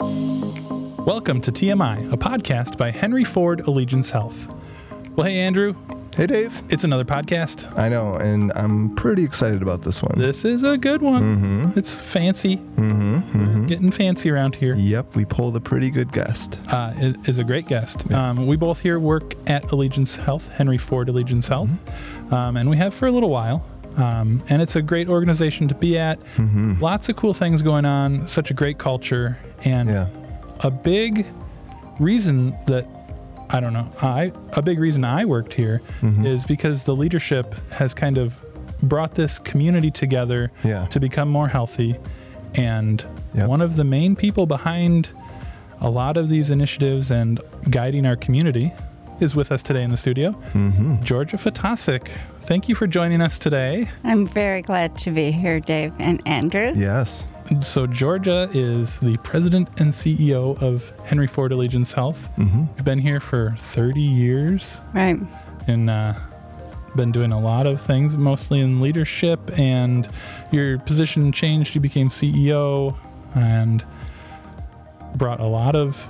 Welcome to TMI, a podcast by Henry Ford Allegiance Health. Well, hey, Andrew, Hey, Dave. it's another podcast. I know, and I'm pretty excited about this one. This is a good one. It's fancy. mm-hmm, Getting fancy around here. Yep, we pulled a pretty good guest. Uh, is, is a great guest. Um, we both here work at Allegiance Health, Henry Ford Allegiance Health, um, and we have for a little while. Um, and it's a great organization to be at. Mm-hmm. Lots of cool things going on. Such a great culture, and Yeah. a big reason that I don't know. I a big reason I worked here is Mhm. because the leadership has kind of brought this community together Yeah. to become more healthy, and Yep. one of the main people behind a lot of these initiatives and guiding our community is with us today in the studio, Mm-hmm. Georgia Fojtasek. Thank you for joining us today. I'm very glad to be here, Dave and Andrew. Yes. So Georgia is the president and CEO of Henry Ford Allegiance Health. Mm-hmm. You've been here for 30 years Right. and uh, been doing a lot of things, mostly in leadership. And your position changed. You became CEO and brought a lot of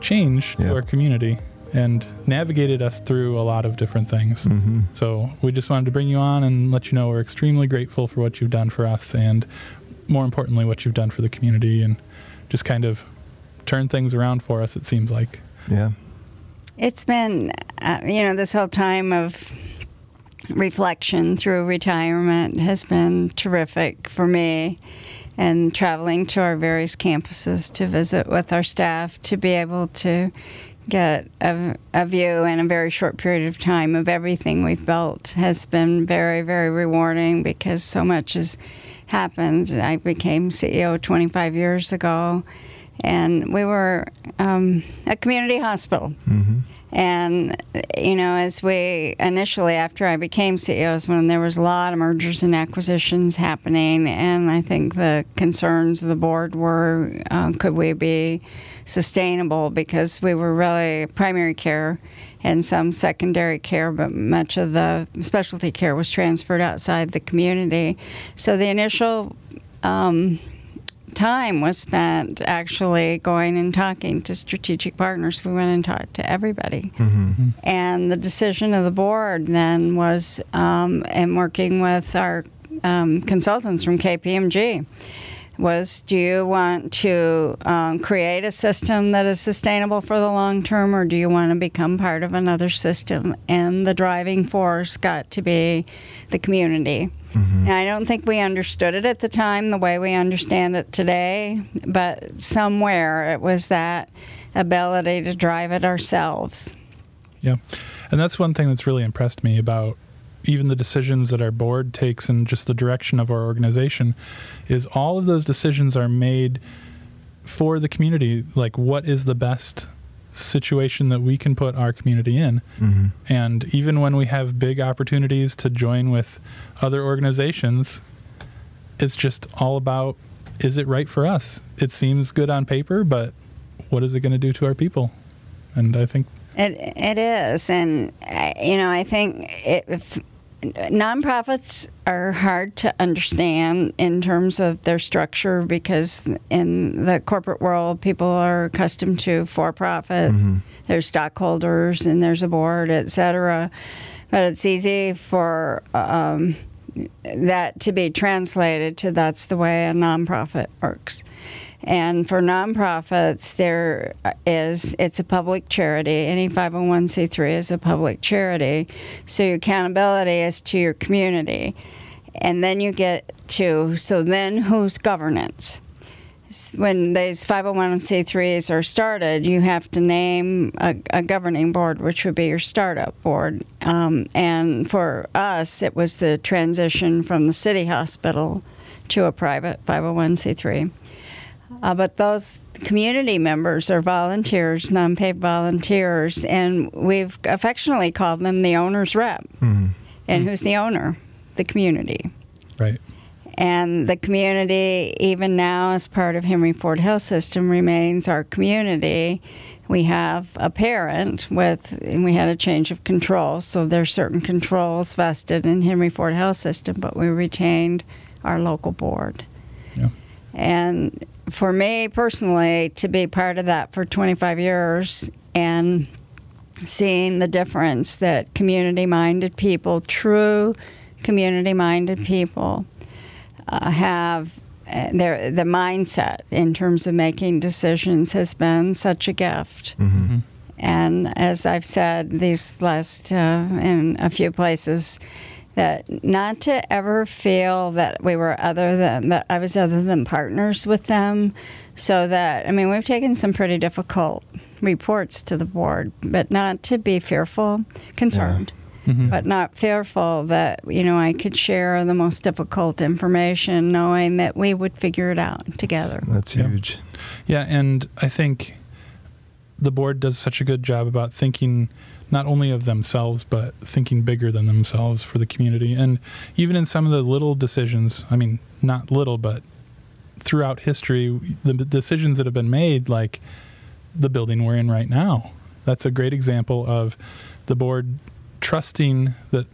change Yeah. to our community and navigated us through a lot of different things. Mm-hmm. So we just wanted to bring you on and let you know we're extremely grateful for what you've done for us and more importantly, what you've done for the community and just kind of turn things around for us, it seems like. Yeah. It's been, uh, you know, this whole time of reflection through retirement has been terrific for me. And traveling to our various campuses to visit with our staff to be able to get a, a view in a very short period of time of everything we've built has been very, very rewarding because so much has happened. I became CEO 25 years ago, and we were um, a community hospital. Mm-hmm. And, you know, as we initially, after I became CEO, is when there was a lot of mergers and acquisitions happening. And I think the concerns of the board were uh, could we be sustainable because we were really primary care and some secondary care, but much of the specialty care was transferred outside the community. So the initial um, time was spent actually going and talking to strategic partners. We went and talked to everybody. Mm-hmm. And the decision of the board then was, um, and working with our um, consultants from KPMG, was do you want to um, create a system that is sustainable for the long term, or do you want to become part of another system? And the driving force got to be the community. Mm-hmm. And I don't think we understood it at the time the way we understand it today, but somewhere it was that ability to drive it ourselves. Yeah. And that's one thing that's really impressed me about even the decisions that our board takes and just the direction of our organization is all of those decisions are made for the community. Like what is the best situation that we can put our community in? Mm-hmm. and even when we have big opportunities to join with other organizations it's just all about is it right for us? It seems good on paper but what is it going to do to our people? And i think It it is, and uh, you know, I think it, if nonprofits are hard to understand in terms of their structure because in the corporate world, people are accustomed to for profit. There's stockholders and there's a board, etc. But it's easy for um, that to be translated to that's the way a nonprofit works. And for nonprofits, there is it's a public charity. Any 501c3 is a public charity. So your accountability is to your community. And then you get to so then whose governance? When these 501c3s are started, you have to name a, a governing board, which would be your startup board. Um, and for us, it was the transition from the city hospital to a private 501c3. Uh, but those community members are volunteers, non paid volunteers, and we've affectionately called them the owner's rep. Mm-hmm. And who's the owner? The community. right And the community, even now as part of Henry Ford Health System, remains our community. We have a parent with, and we had a change of control, so there's certain controls vested in Henry Ford Health System, but we retained our local board. Yeah. And for me personally, to be part of that for 25 years and seeing the difference that community minded people, true community minded people, uh, have uh, their the mindset in terms of making decisions has been such a gift. Mm-hmm. And as I've said these last uh, in a few places, that not to ever feel that we were other than that I was other than partners with them. So that I mean, we've taken some pretty difficult reports to the board, but not to be fearful, concerned. Mhm. But not fearful that you know I could share the most difficult information, knowing that we would figure it out together. That's Yeah. huge. Yeah, and I think the board does such a good job about thinking not only of themselves but thinking bigger than themselves for the community. And even in some of the little decisions, I mean, not little, but throughout history, the decisions that have been made, like the building we're in right now, that's a great example of the board trusting that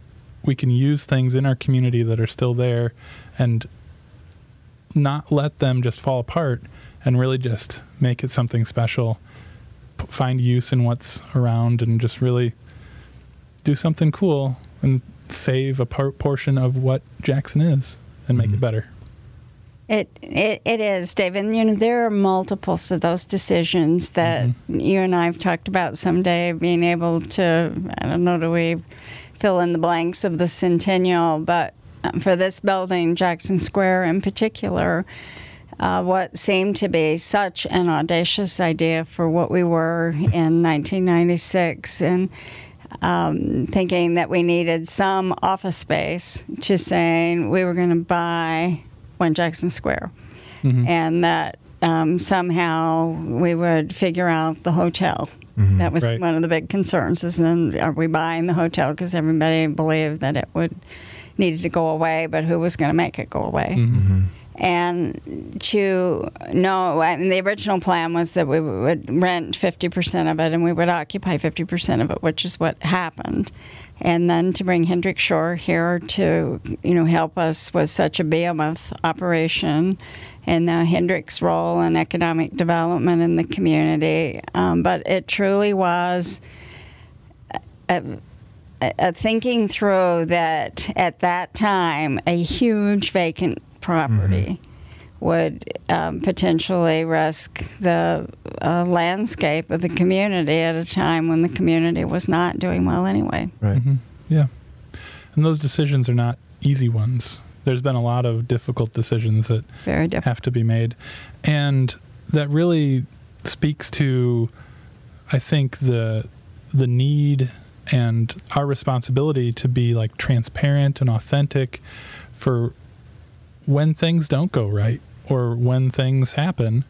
we can use things in our community that are still there and not let them just fall apart and really just make it something special find use in what's around and just really do something cool and save a par- portion of what Jackson is and make Mhm. it better. It, it it is, David. And, You know, there are multiples of those decisions that you and I have talked about someday being able to. I don't know, do we fill in the blanks of the centennial? But um, for this building, Jackson Square in particular, uh, what seemed to be such an audacious idea for what we were in 1996, and um, thinking that we needed some office space, to saying we were going to buy One Jackson Square, Mhm. and that um, somehow we would figure out the hotel. Mhm. That was Right. one of the big concerns. Is then are we buying the hotel because everybody believed that it would needed to go away, but who was going to make it go away? Mhm. Mm-hmm. And to know I mean, the original plan was that we would rent 50% of it and we would occupy 50% of it which is what happened. And then to bring Hendrick Shore here to you know help us with such a behemoth operation and uh, Hendrick's role in economic development in the community. Um, but it truly was a, a thinking through that at that time a huge vacant property would um, potentially risk the uh, landscape of the community at a time when the community was not doing well anyway. Right. Mhm. Yeah. And those decisions are not easy ones. There's been a lot of difficult decisions that Very different. have to be made. And that really speaks to I think the the need and our responsibility to be like transparent and authentic for when things don't go right or when things happen.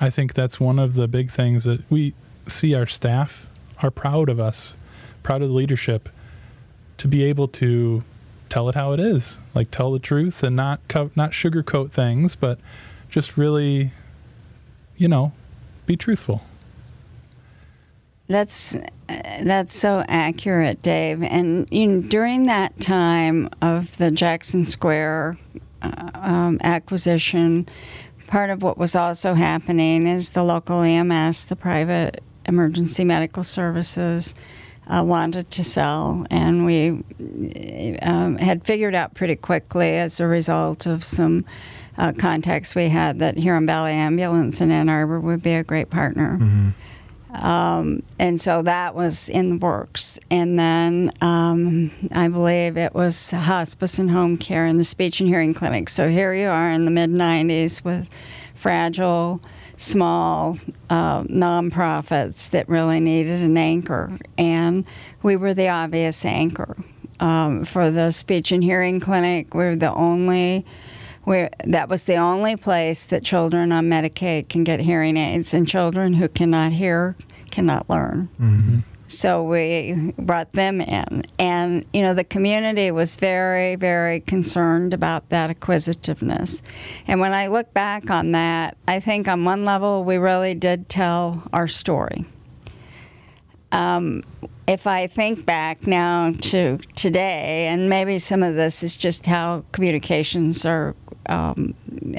I think that's one of the big things that we see our staff are proud of us, proud of the leadership to be able to tell it how it is, like tell the truth and not co- not sugarcoat things, but just really, you know, be truthful. That's that's so accurate, Dave. And you know, during that time of the Jackson Square um, acquisition, part of what was also happening is the local EMS, the private emergency medical services, uh, wanted to sell, and we um, had figured out pretty quickly as a result of some. Uh, contacts we had that Huron Valley Ambulance in Ann Arbor would be a great partner. Um, and so that was in the works. And then um, I believe it was hospice and home care and the speech and hearing clinic. So here you are in the mid 90s with fragile, small uh, nonprofits that really needed an anchor. And we were the obvious anchor. Um, for the speech and hearing clinic, we we're the only where that was the only place that children on Medicaid can get hearing aids, and children who cannot hear cannot learn. So we brought them in, and you know the community was very, very concerned about that acquisitiveness. And when I look back on that, I think on one level we really did tell our story. Um, if I think back now to today, and maybe some of this is just how communications are um,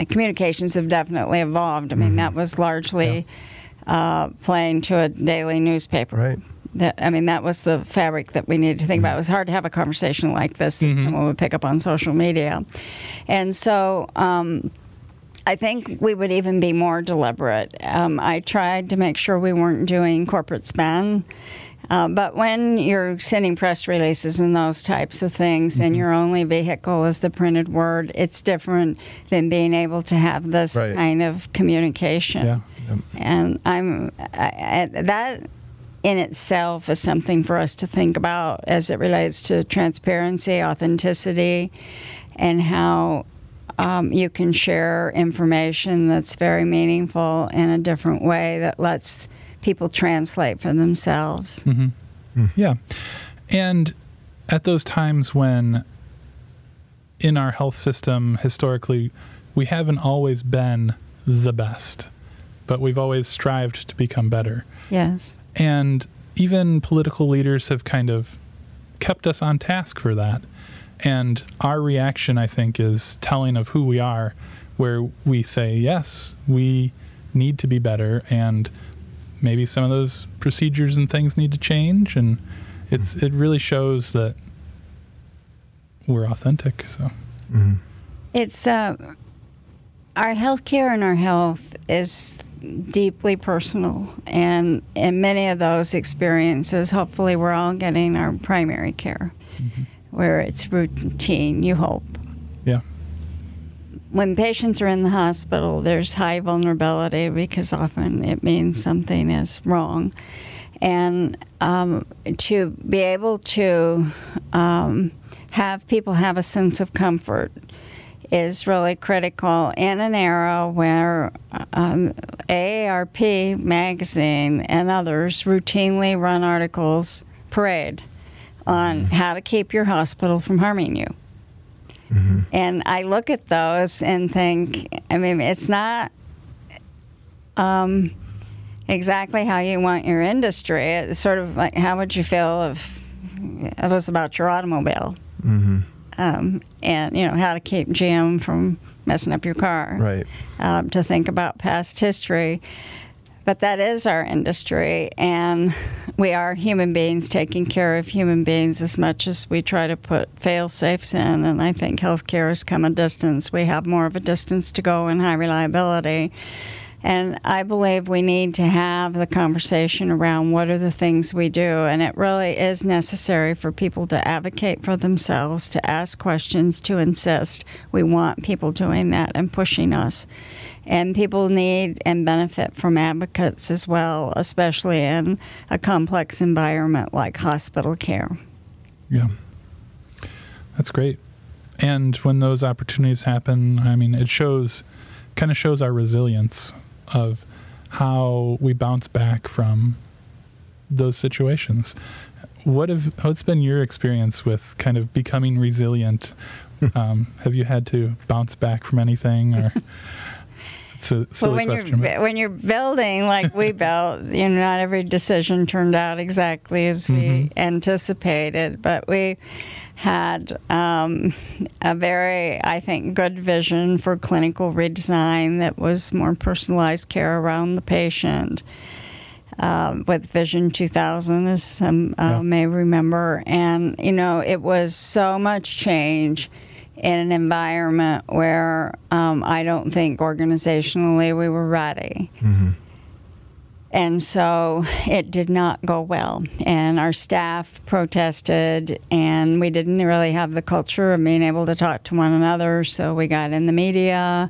communications have definitely evolved. I mean, that was largely uh, playing to a daily newspaper. Right. That, I mean, that was the fabric that we needed to think about. It was hard to have a conversation like this that someone would pick up on social media. And so um, I think we would even be more deliberate. Um, I tried to make sure we weren't doing corporate spam. Uh, but when you're sending press releases and those types of things, and your only vehicle is the printed word, it's different than being able to have this Right. kind of communication. Yeah. And I'm I, I, that in itself is something for us to think about as it relates to transparency, authenticity, and how um, you can share information that's very meaningful in a different way that lets people translate for themselves. Mm-hmm. Hmm. Yeah. And at those times when in our health system, historically, we haven't always been the best, but we've always strived to become better. Yes. And even political leaders have kind of kept us on task for that. And our reaction, I think, is telling of who we are, where we say, yes, we need to be better, and maybe some of those procedures and things need to change. And it's mm-hmm. it really shows that we're authentic. So mm-hmm. It's uh, our healthcare and our health is deeply personal, and in many of those experiences, hopefully, we're all getting our primary care, mm-hmm. where it's routine. You hope. When patients are in the hospital, there's high vulnerability because often it means something is wrong, and um, to be able to um, have people have a sense of comfort is really critical in an era where um, AARP magazine and others routinely run articles, parade on how to keep your hospital from harming you. And I look at those and think, I mean, it's not um, exactly how you want your industry. It's sort of like, how would you feel if it was about your automobile? Um, and, you know, how to keep GM from messing up your car. Right. Um, to think about past history. But that is our industry, and we are human beings taking care of human beings as much as we try to put fail safes in. And I think healthcare has come a distance. We have more of a distance to go in high reliability. And I believe we need to have the conversation around what are the things we do. And it really is necessary for people to advocate for themselves, to ask questions, to insist. We want people doing that and pushing us. And people need and benefit from advocates as well, especially in a complex environment like hospital care. yeah, that's great. And when those opportunities happen, I mean, it shows, kind of shows our resilience of how we bounce back from those situations. What have what's been your experience with kind of becoming resilient? um, have you had to bounce back from anything, or it's a silly Well, when question? you're when you're building like we built, you know, not every decision turned out exactly as we anticipated, but we had um, a very, I think, good vision for clinical redesign that was more personalized care around the patient. Um, with Vision 2000, as some uh, Yeah. may remember, and you know, it was so much change in an environment where um, I don't think organizationally we were ready. And so it did not go well. And our staff protested, and we didn't really have the culture of being able to talk to one another. So we got in the media.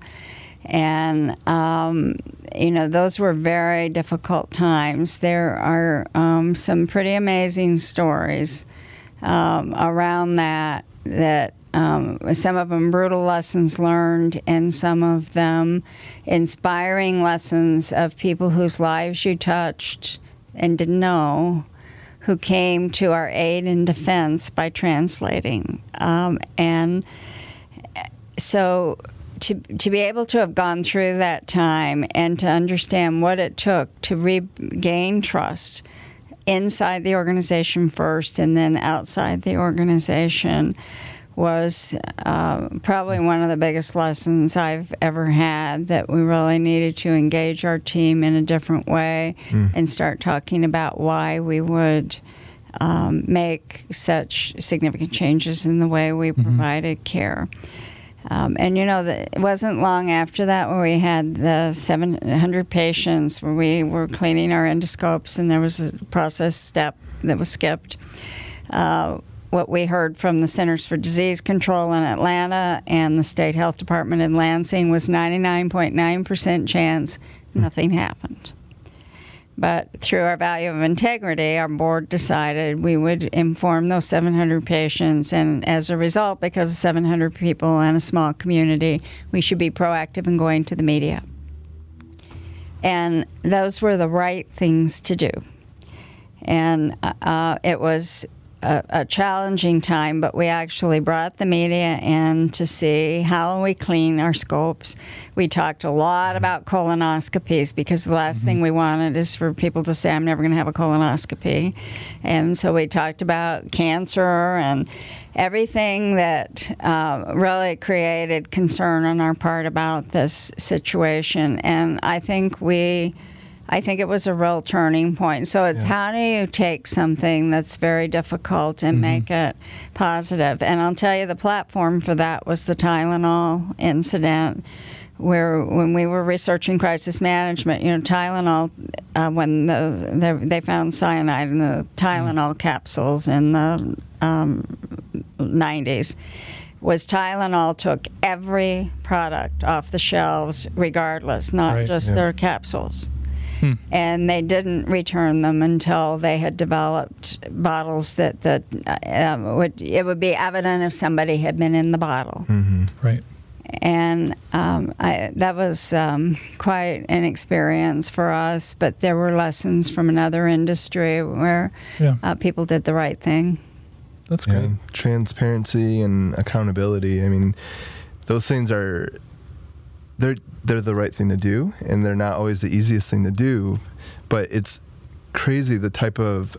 And, um, you know, those were very difficult times. There are um, some pretty amazing stories um, around that that um, some of them brutal lessons learned and some of them inspiring lessons of people whose lives you touched and didn't know who came to our aid and defense by translating. Um, and so to, to be able to have gone through that time and to understand what it took to regain trust inside the organization first and then outside the organization was uh, probably one of the biggest lessons I've ever had that we really needed to engage our team in a different way and start talking about why we would um, make such significant changes in the way we provided care. Um, and you know, the, it wasn't long after that where we had the 700 patients where we were cleaning our endoscopes, and there was a process step that was skipped. Uh, what we heard from the Centers for Disease Control in Atlanta and the State Health Department in Lansing was 99.9% chance nothing happened. But through our value of integrity, our board decided we would inform those 700 patients. And as a result, because of 700 people and a small community, we should be proactive in going to the media. And those were the right things to do. And uh, it was a, a, challenging time, but we actually brought the media in to see how we clean our scopes. We talked a lot about colonoscopies because the last mm-hmm. thing we wanted is for people to say, I'm never going to have a colonoscopy. And so we talked about cancer and everything that uh, really created concern on our part about this situation. And I think we I think it was a real turning point. So it's yeah. how do you take something that's very difficult and mm-hmm. make it positive? And I'll tell you, the platform for that was the Tylenol incident. Where when we were researching crisis management, you know, Tylenol, uh, when the, the, they found cyanide in the Tylenol mm. capsules in the um, 90s, was Tylenol took every product off the shelves regardless, not right, just yeah. their capsules. Hmm. And they didn't return them until they had developed bottles that that uh, would it would be evident if somebody had been in the bottle. Mm-hmm. Right. And um, I, that was um, quite an experience for us. But there were lessons from another industry where yeah. uh, people did the right thing. That's great. Yeah, transparency and accountability. I mean, those things are they're they're the right thing to do, and they're not always the easiest thing to do, but it's crazy the type of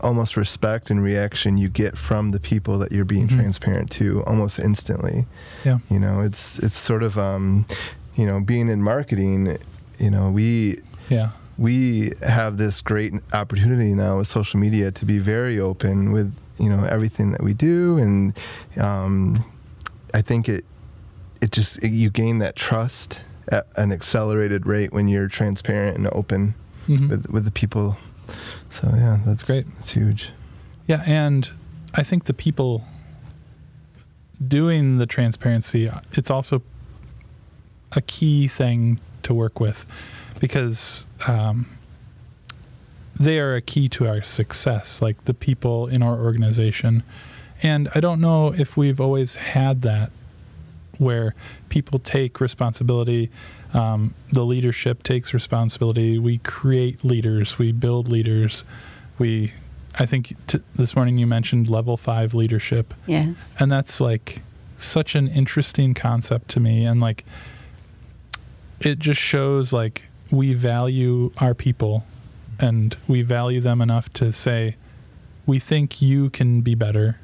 almost respect and reaction you get from the people that you're being mm-hmm. transparent to almost instantly. Yeah. You know, it's it's sort of um, you know, being in marketing, you know, we yeah. We have this great opportunity now with social media to be very open with, you know, everything that we do and um, I think it it just it, you gain that trust at an accelerated rate when you're transparent and open mm-hmm. with with the people. So yeah, that's, great. That's huge. Yeah, and I think the people doing the transparency, it's also a key thing to work with because um, they are a key to our success, like the people in our organization. And I don't know if we've always had that where people take responsibility. Um, the leadership takes responsibility. We create leaders. We build leaders. We, I think t- this morning you mentioned level five leadership. Yes. And that's like such an interesting concept to me. And like, it just shows like we value our people and we value them enough to say, we think you can be better.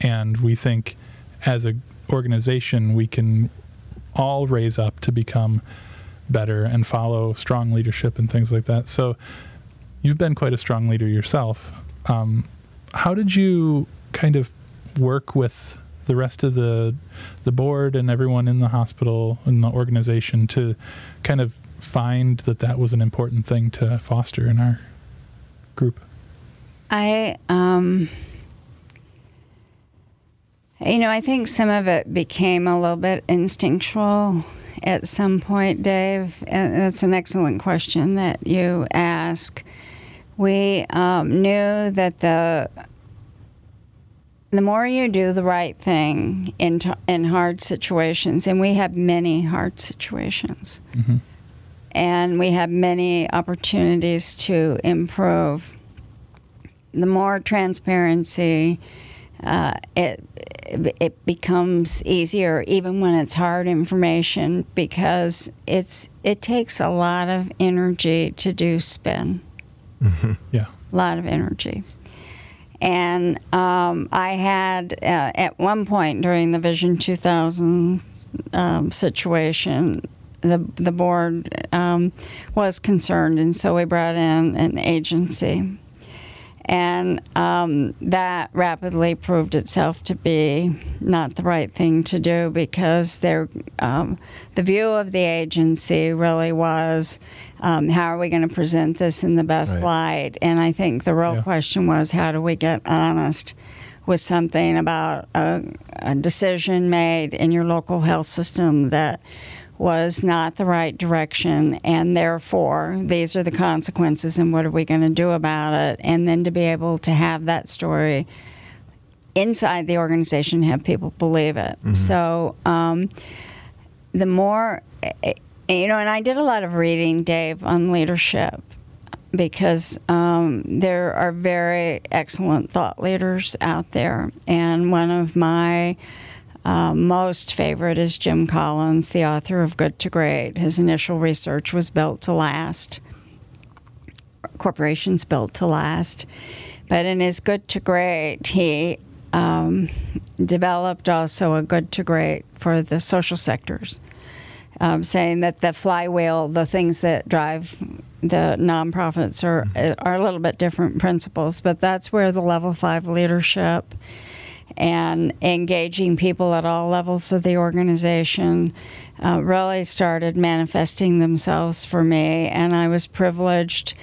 And we think as a organization, we can all raise up to become better and follow strong leadership and things like that. So you've been quite a strong leader yourself. Um, how did you kind of work with the rest of the the board and everyone in the hospital and the organization to kind of find that that was an important thing to foster in our group? I um you know, I think some of it became a little bit instinctual at some point, Dave. And that's an excellent question that you ask. We um, knew that the the more you do the right thing in t- in hard situations, and we have many hard situations, mm-hmm. and we have many opportunities to improve. The more transparency uh, it it becomes easier even when it's hard information because it's it takes a lot of energy to do spin. Mm-hmm. Yeah, a lot of energy. And um, I had, uh, at one point during the Vision 2000 um, situation, the, the board um, was concerned, and so we brought in an agency. And um, that rapidly proved itself to be not the right thing to do because um, the view of the agency really was um, how are we going to present this in the best right. light? And I think the real yeah. question was how do we get honest with something about a, a decision made in your local health system that was not the right direction, and therefore these are the consequences, and what are we going to do about it? And then to be able to have that story inside the organization, have people believe it. Mm-hmm. So um, the more, eh, you know, and I did a lot of reading, Dave, on leadership because um, there are very excellent thought leaders out there, and one of my uh, most favorite is Jim Collins, the author of Good to Great. His initial research was built to last, corporations built to last. But in his Good to Great, he um, developed also a Good to Great for the social sectors, um, saying that the flywheel, the things that drive the nonprofits, are, are a little bit different principles, but that's where the level five leadership and engaging people at all levels of the organization uh, really started manifesting themselves for me. And I was privileged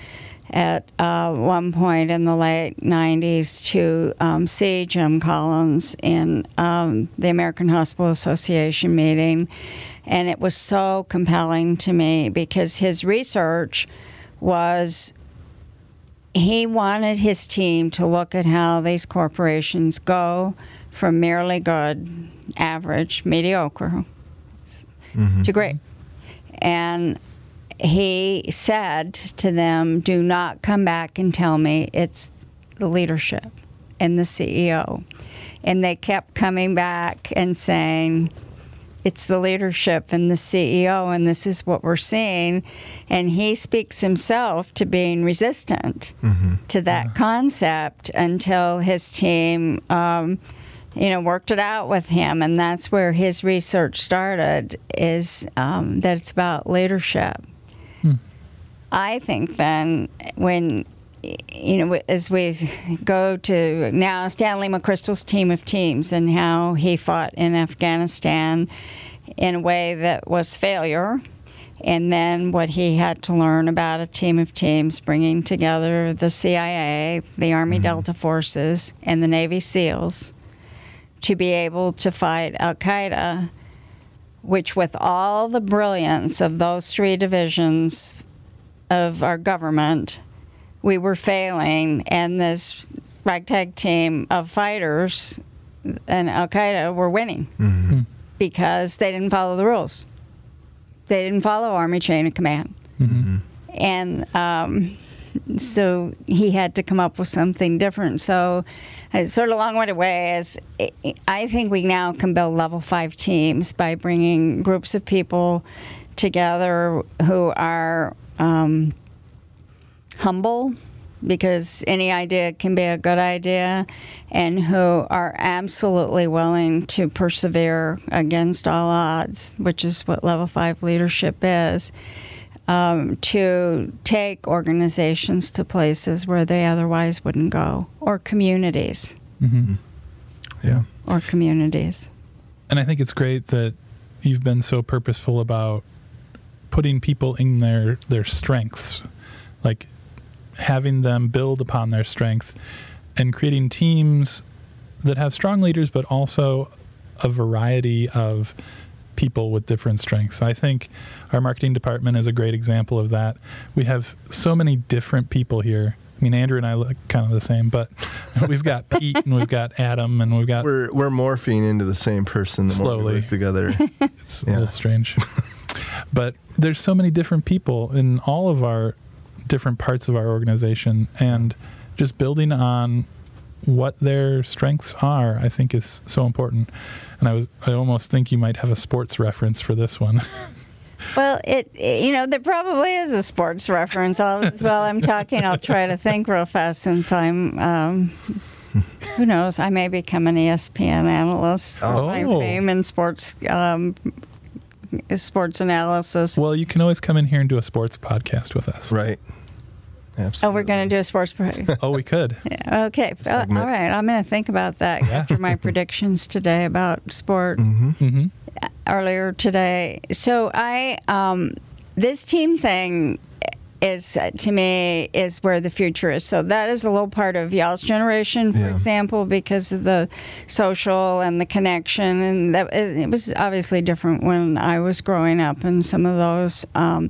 at uh, one point in the late 90s to um, see Jim Collins in um, the American Hospital Association meeting. And it was so compelling to me because his research was he wanted his team to look at how these corporations go from merely good, average, mediocre mm-hmm. to great. And he said to them, Do not come back and tell me it's the leadership and the CEO. And they kept coming back and saying, it's the leadership and the CEO, and this is what we're seeing. And he speaks himself to being resistant mm-hmm. to that yeah. concept until his team, um, you know, worked it out with him, and that's where his research started. Is um, that it's about leadership. Hmm. I think then when you know, as we go to now Stanley McChrystal's team of teams and how he fought in Afghanistan in a way that was failure, and then what he had to learn about a team of teams bringing together the CIA, the Army mm-hmm. Delta Forces, and the Navy SEALs to be able to fight Al Qaeda, which, with all the brilliance of those three divisions of our government, we were failing, and this ragtag team of fighters and Al Qaeda were winning mm-hmm. because they didn't follow the rules. They didn't follow Army chain of command. Mm-hmm. And um, so he had to come up with something different. So, it's sort of a long way away is I think we now can build level five teams by bringing groups of people together who are um, humble because any idea can be a good idea and who are absolutely willing to persevere against all odds, which is what level five leadership is. Um, to take organizations to places where they otherwise wouldn't go, or communities. Mm-hmm. Yeah. Or communities. And I think it's great that you've been so purposeful about putting people in their, their strengths. Like having them build upon their strength and creating teams that have strong leaders, but also a variety of people with different strengths. I think our marketing department is a great example of that. We have so many different people here. I mean, Andrew and I look kind of the same, but we've got Pete and we've got Adam and we've got. We're we're morphing into the same person the slowly. more we work together. it's yeah. a little strange, but there's so many different people in all of our different parts of our organization and just building on what their strengths are i think is so important and i was i almost think you might have a sports reference for this one well it you know there probably is a sports reference I'll, while i'm talking i'll try to think real fast since i'm um, who knows? I may become an ESPN analyst. Oh. My fame in sports, um, sports analysis. Well, you can always come in here and do a sports podcast with us. Right. Absolutely. Oh, we're going to do a sports. Pre- Oh, we could. yeah, okay. Uh, all Segment. right. I'm going to think about that Yeah. after my predictions today about sport. hmm hmm earlier today. So I, um, this team thing is uh, to me is where the future is. So that is a little part of y'all's generation, for Yeah. example, because of the social and the connection, and that it was obviously different when I was growing up, and some of those. Um,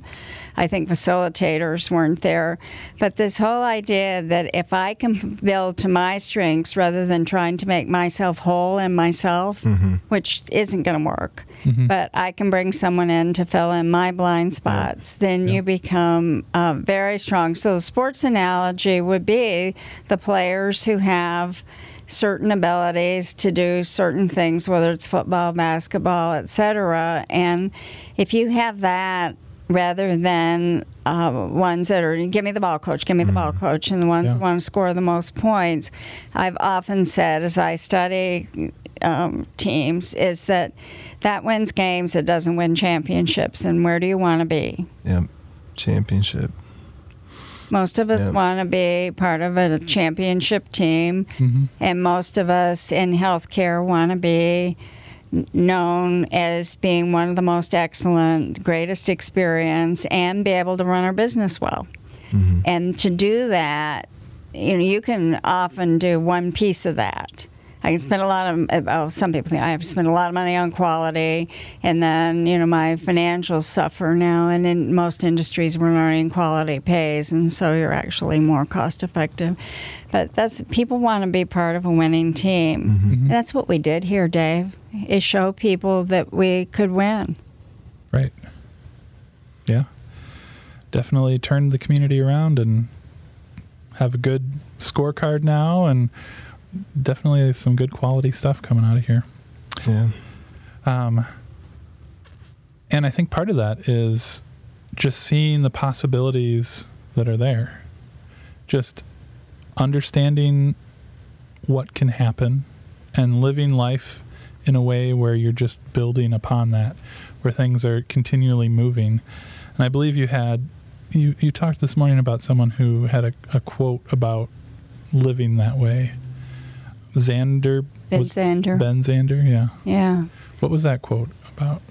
I think facilitators weren't there. But this whole idea that if I can build to my strengths rather than trying to make myself whole in myself, which isn't going to work, but I can bring someone in to fill in my blind spots, then you become uh, very strong. So the sports analogy would be the players who have certain abilities to do certain things whether it's football basketball etc and if you have that rather than uh, ones that are give me the ball coach give me the ball coach and the ones Yeah. that want to score the most points i've often said as i study um, teams is that that wins games it doesn't win championships and where do you want to be Yep. Championship. most of us Yeah. want to be part of a championship team, and most of us in healthcare want to be known as being one of the most excellent, greatest experience, and be able to run our business well. Mm-hmm. And to do that, you know, you can often do one piece of that. I can spend a lot of, oh, some people think I have to spend a lot of money on quality, and then, you know, my financials suffer now. And in most industries, we're learning quality pays, and so you're actually more cost effective. But that's, people want to be part of a winning team. And that's what we did here, Dave, is show people that we could win. Right. Yeah. Definitely turned the community around and have a good scorecard now and definitely some good quality stuff coming out of here. Yeah. Um, and I think part of that is just seeing the possibilities that are there, just understanding what can happen and living life in a way where you're just building upon that, where things are continually moving. And I believe you had, you, you talked this morning about someone who had a, a quote about living that way. Xander Ben Zander. Ben Zander, yeah. Yeah. What was that quote about?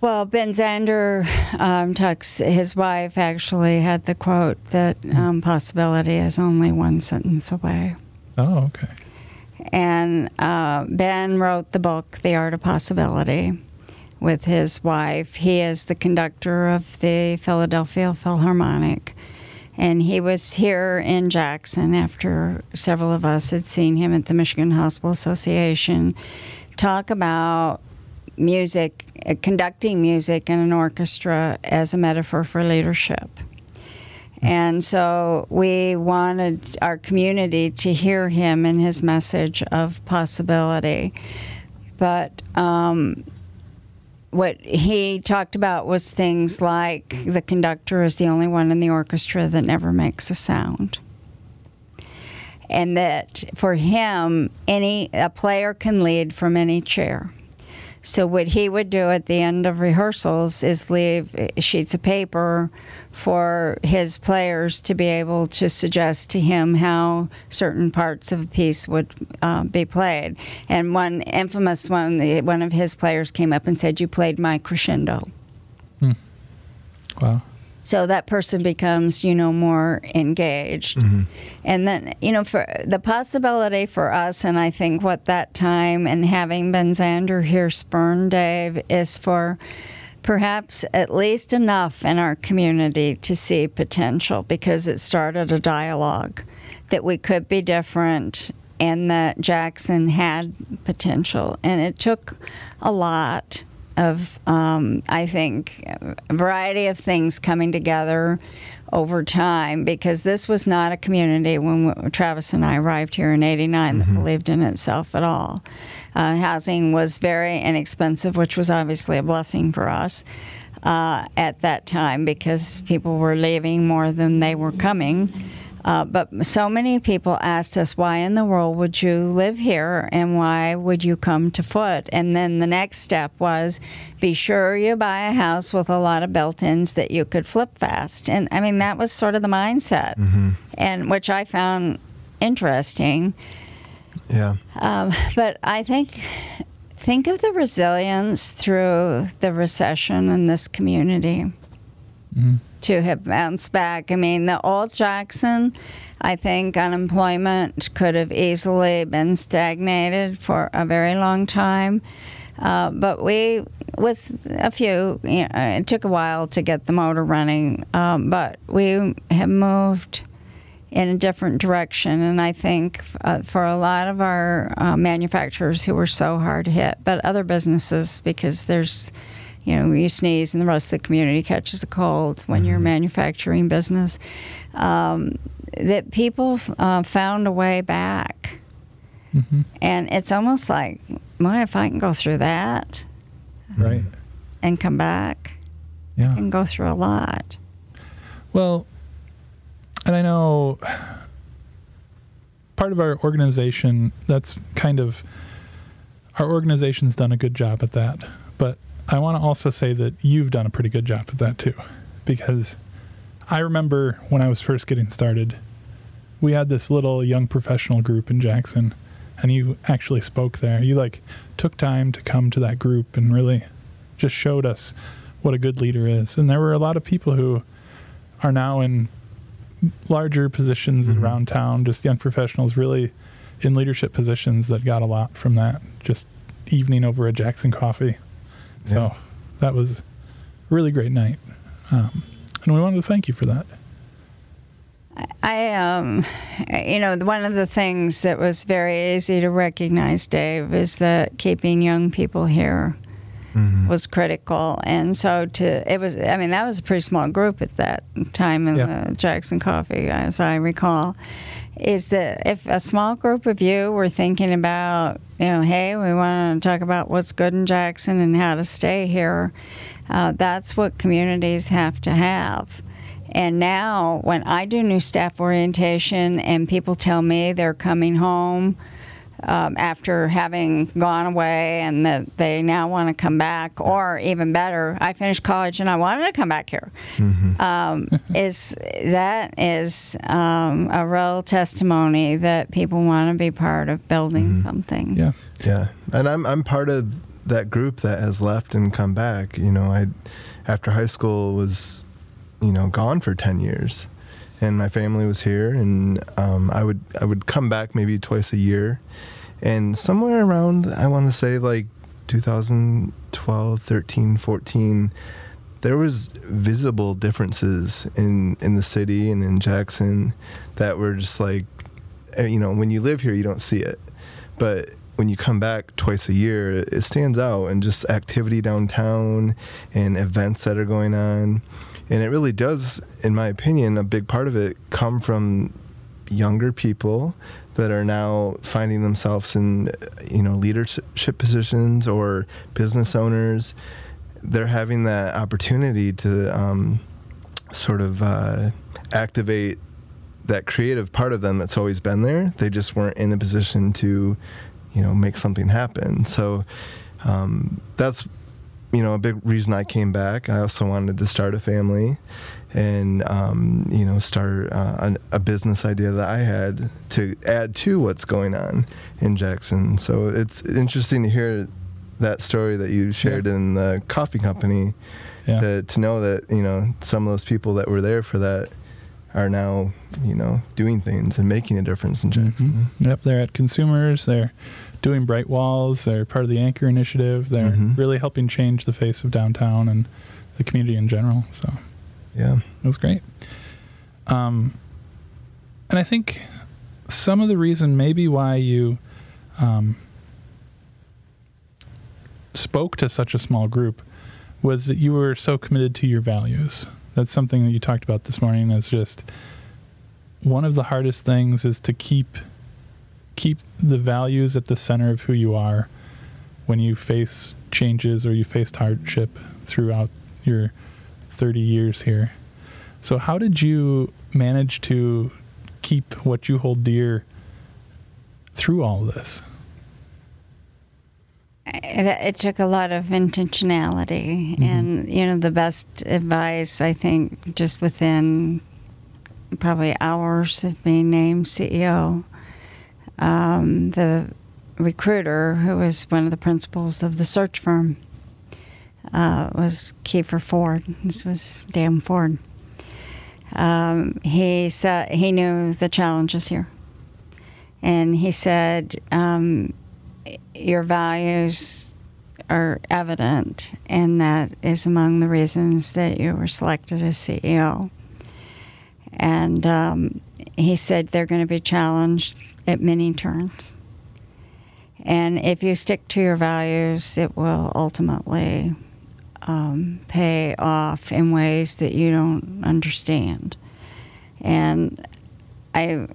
Well, Ben Zander um, talks, his wife actually had the quote that um, possibility is only one sentence away. Oh, okay. And uh, Ben wrote the book, The Art of Possibility, with his wife. He is the conductor of the Philadelphia Philharmonic. And he was here in Jackson after several of us had seen him at the Michigan Hospital Association talk about music, uh, conducting music in an orchestra as a metaphor for leadership. And so we wanted our community to hear him and his message of possibility. But um, what he talked about was things like the conductor is the only one in the orchestra that never makes a sound. And that for him, any a player can lead from any chair. So what he would do at the end of rehearsals is leave eh, sheets of paper for his players to be able to suggest to him how certain parts of a piece would uh, be played. And one infamous one, eh, one of his players came up and said, "You played my crescendo." Hmm. Wow. So that person becomes, you know, more engaged. Mm-hmm. And then, you know, for the possibility for us, and I think what that time and having Ben Zander here spurned, Dave, is for perhaps at least enough in our community to see potential because it started a dialogue that we could be different and that Jackson had potential. And it took a lot of, um, I think, a variety of things coming together over time because this was not a community when Travis and I arrived here in 89 that believed in itself at all. Uh, housing was very inexpensive, which was obviously a blessing for us uh, at that time because people were leaving more than they were coming. Uh, but so many people asked us, why in the world would you live here and why would you come to foot? And then the next step was be sure you buy a house with a lot of built ins that you could flip fast. And I mean, that was sort of the mindset, Mm-hmm. and which I found interesting. Yeah. Um, but I think think of the resilience through the recession in this community to have bounced back. I mean, the old Jackson, I think unemployment could have easily been stagnated for a very long time. Uh, but we, with a few, you know, it took a while to get the motor running, um, but we have moved in a different direction. And I think uh, for a lot of our uh, manufacturers who were so hard hit, but other businesses, because there's, you know, you sneeze and the rest of the community catches a cold when you're a manufacturing business, um, that people uh, found a way back. Mm-hmm. And it's almost like, my, if I can go through that Right. and come back, Yeah. I can go through a lot. Well, and I know part of our organization, that's kind of, our organization's done a good job at that. I want to also say that you've done a pretty good job at that too. Because I remember when I was first getting started, we had this little young professional group in Jackson, and you actually spoke there. You like took time to come to that group and really just showed us what a good leader is. And there were a lot of people who are now in larger positions Mhm. around town, just young professionals really in leadership positions that got a lot from that just evening over a Jackson coffee. So that was a really great night. Um, and we wanted to thank you for that. I, um, you know, one of the things that was very easy to recognize, Dave, is that keeping young people here Mhm. was critical. And so to, it was, I mean, that was a pretty small group at that time in Yeah. the Jackson Coffee, as I recall. Is that if a small group of you were thinking about, you know, hey, we want to talk about what's good in Jackson and how to stay here, uh, that's what communities have to have. And now, when I do new staff orientation and people tell me they're coming home um, after having gone away and that they now want to come back, or even better, I finished college and I wanted to come back here, um, is that is um, a real testimony that people want to be part of building something. Yeah. Yeah, and I'm I'm part of that group that has left and come back. You know, I after high school was, you know, gone for ten years, and my family was here, and um, I would I would come back maybe twice a year, and somewhere around I want to say like 2012, 13, 14. There was visible differences in, in the city and in Jackson that were just like, eh, you know, when you live here, you don't see it but when you come back twice a year, it stands out and just activity downtown and events that are going on. And it really does, in my opinion, a big part of it come from younger people that are now finding themselves in, you know, leadership positions or business owners. They're having that opportunity to um, sort of uh, activate that creative part of them that's always been there. They just weren't in a position to, you know, make something happen. So um, that's, you know, a big reason I came back. I also wanted to start a family and, um, you know, start uh, an, a business idea that I had to add to what's going on in Jackson. So it's interesting to hear that story that you shared in the coffee company Yeah. to, to know that, you know, some of those people that were there for that are now, you know, doing things and making a difference in Jackson. Mhm. Yep, they're at consumers. They're doing bright walls. They're part of the Anchor Initiative. They're Mhm. really helping change the face of downtown and the community in general. So Yeah. it was great. Um, and I think some of the reason maybe why you um, spoke to such a small group was that you were so committed to your values. That's something that you talked about this morning. Is just one of the hardest things is to keep keep the values at the center of who you are when you face changes or you faced hardship throughout your 30 years here. So how did you manage to keep what you hold dear through all of this? It, it took a lot of intentionality, Mm-hmm. and you know, the best advice I think just within probably hours of being named CEO, um, the recruiter who was one of the principals of the search firm uh, was Kieffer Ford. This was Dan Ford. Um, he said he knew the challenges here, and he said. Um, your values are evident, and that is among the reasons that you were selected as CEO. And um, he said they're going to be challenged at many turns. And if you stick to your values, it will ultimately um, pay off in ways that you don't understand. And I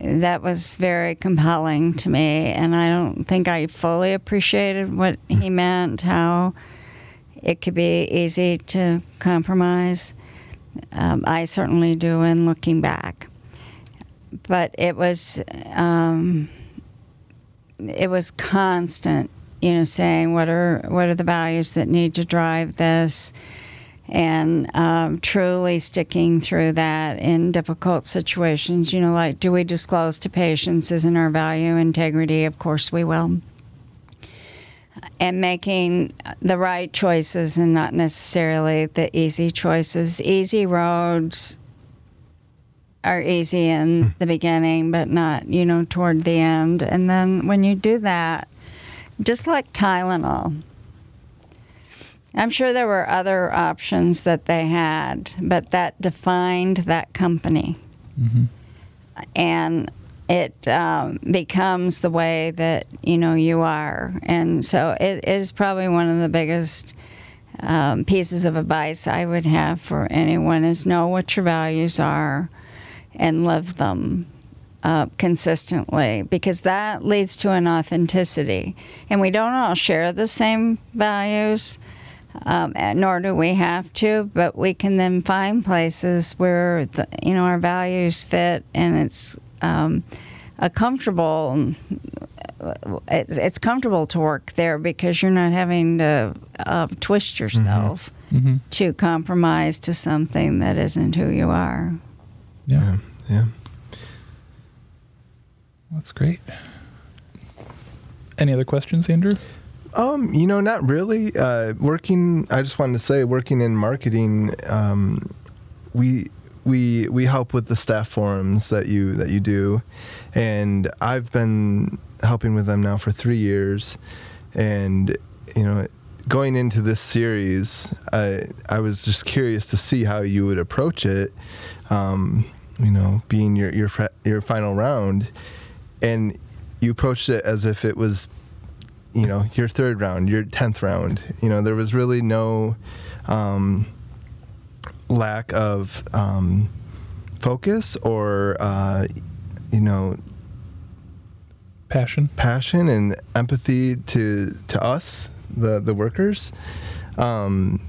that was very compelling to me, and I don't think I fully appreciated what he meant, how it could be easy to compromise. Um, I certainly do in looking back. But it was um, it was constant, you know, saying what are what are the values that need to drive this, and um, truly sticking through that in difficult situations. You know, like do we disclose to patients isn't our value integrity? Of course we will. And making the right choices and not necessarily the easy choices. Easy roads are easy in the beginning, but not, you know, toward the end. And then when you do that, just like Tylenol, I'm sure there were other options that they had, but that defined that company. And it um, becomes the way that you know you are, and so it, it is probably one of the biggest um, pieces of advice I would have for anyone: is know what your values are, and live them uh, consistently because that leads to an authenticity. And we don't all share the same values, um, nor do we have to, but we can then find places where the, you know our values fit, and it's um, a comfortable. It's, it's comfortable to work there because you're not having to uh, twist yourself Mm-hmm. to compromise to something that isn't who you are. Yeah, Yeah. that's great. Any other questions, Andrew? Um, you know, not really. Uh, working, I just wanted to say, working in marketing, um, we we we help with the staff forums that you that you do, and I've been helping with them now for three years, and you know, going into this series, I I was just curious to see how you would approach it. Um, you know, being your your your final round, and you approached it as if it was you know your third round your 10th round you know there was really no um, lack of um, focus or uh, you know Passion. passion and empathy to to us the the workers um,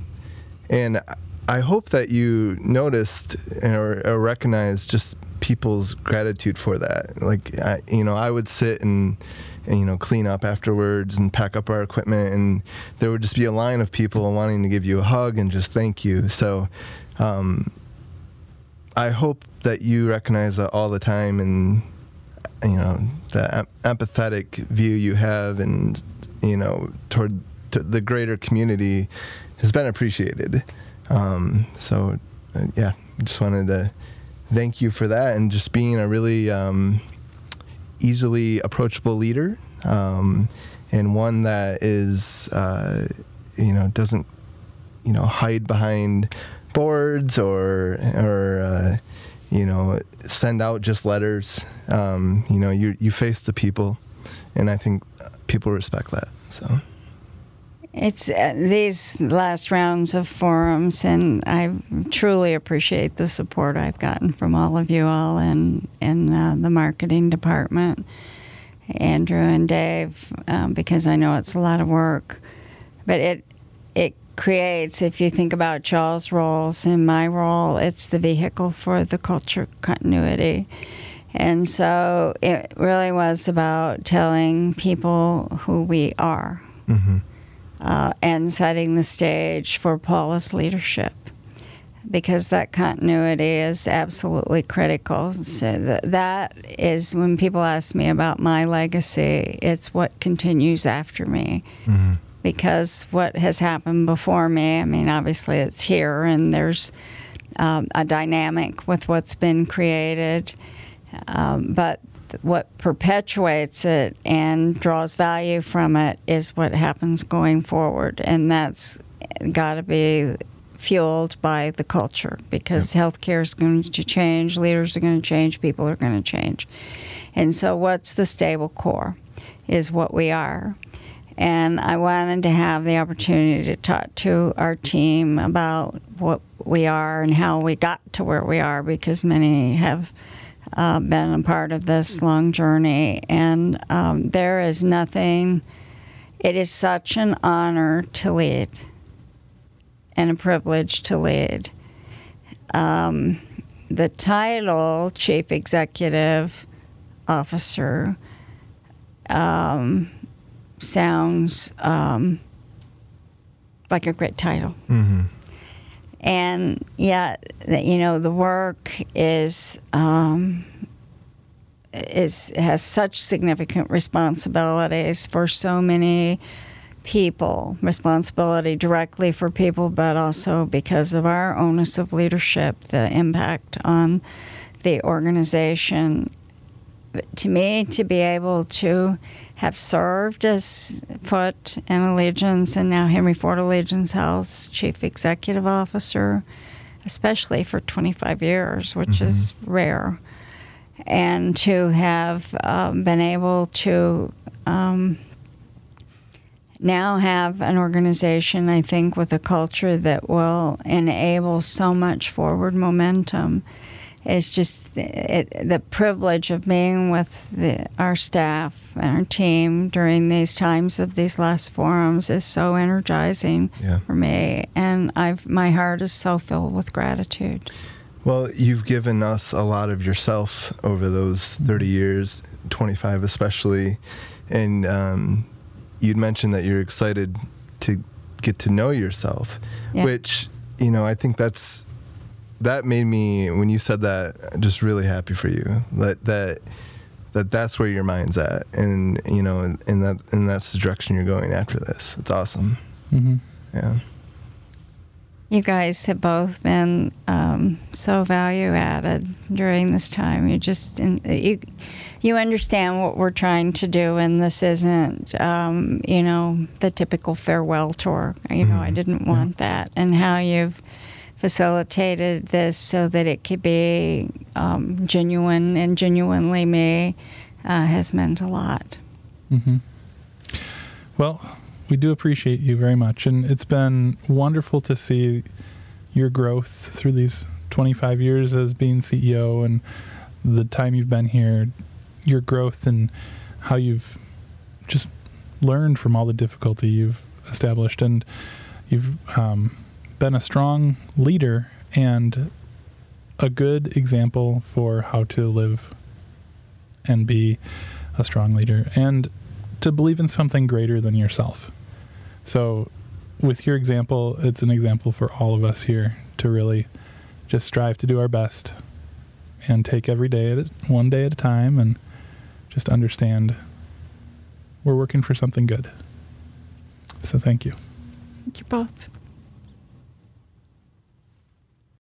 and I hope that you noticed or, or recognized just people's gratitude for that like I, you know I would sit and and, you know, clean up afterwards and pack up our equipment. And there would just be a line of people wanting to give you a hug and just thank you. So, um, I hope that you recognize that all the time and, you know, the em- empathetic view you have and, you know, toward to the greater community has been appreciated. Um, so, uh, yeah, just wanted to thank you for that and just being a really, um, easily approachable leader um, and one that is uh, you know doesn't you know hide behind boards or or uh, you know send out just letters. Um, you know you you face the people and I think people respect that so It's uh, these last rounds of forums, and I truly appreciate the support I've gotten from all of you all in in uh, the marketing department, Andrew and Dave, um, because I know it's a lot of work, but it it creates, if you think about Charles' roles and my role, it's the vehicle for the culture continuity. And so it really was about telling people who we are Mm-hmm. Uh, and setting the stage for Paula's leadership because that continuity is absolutely critical. So th- that is when people ask me about my legacy, it's what continues after me. Mm-hmm. Because what has happened before me, I mean, obviously it's here and there's um, a dynamic with what's been created. Um, but what perpetuates it and draws value from it is what happens going forward. And that's got to be fueled by the culture because healthcare is going to change, leaders are going to change, people are going to change. And so, what's the stable core is what we are. And I wanted to have the opportunity to talk to our team about what we are and how we got to where we are because many have uh, been a part of this long journey. And um, there is nothing, it is such an honor to lead and a privilege to lead. Um, the title, Chief Executive Officer, um, sounds um, like a great title. Mm-hmm. And yet, you know, the work is um, is has such significant responsibilities for so many people. Responsibility directly for people, but also because of our onus of leadership, the impact on the organization. To me, to be able to have served as Foote and Allegiance and now Henry Ford Allegiance Health's chief executive officer, especially for 25 years, which Mhm. is rare, and to have um, been able to um, now have an organization, I think, with a culture that will enable so much forward momentum. It's just it, the privilege of being with the, our staff and our team during these times of these last forums is so energizing Yeah. for me, and I've my heart is so filled with gratitude. Well, you've given us a lot of yourself over those 30 years, 25 especially. And um, you'd mentioned that you're excited to get to know yourself, Yeah. which, you know, I think that's, that made me, when you said that, just really happy for you. That, that, that that's where your mind's at. And, you know, and, and that, and that's the direction you're going after this. It's awesome. mm-hmm. Yeah. You guys have both been um, so value added during this time. You just you you understand what we're trying to do, and this isn't um, you know the typical farewell tour. You know, I Mhm. didn't want that, and how you've facilitated this so that it could be um, genuine and genuinely me uh, has meant a lot. hmm Well, we do appreciate you very much, and it's been wonderful to see your growth through these 25 years as being CEO and the time you've been here, your growth and how you've just learned from all the difficulty you've established, and you've um, been a strong leader and a good example for how to live and be a strong leader and to believe in something greater than yourself. So, with your example, it's an example for all of us here to really just strive to do our best and take every day at one day at a time and just understand we're working for something good. So, thank you. Thank you both.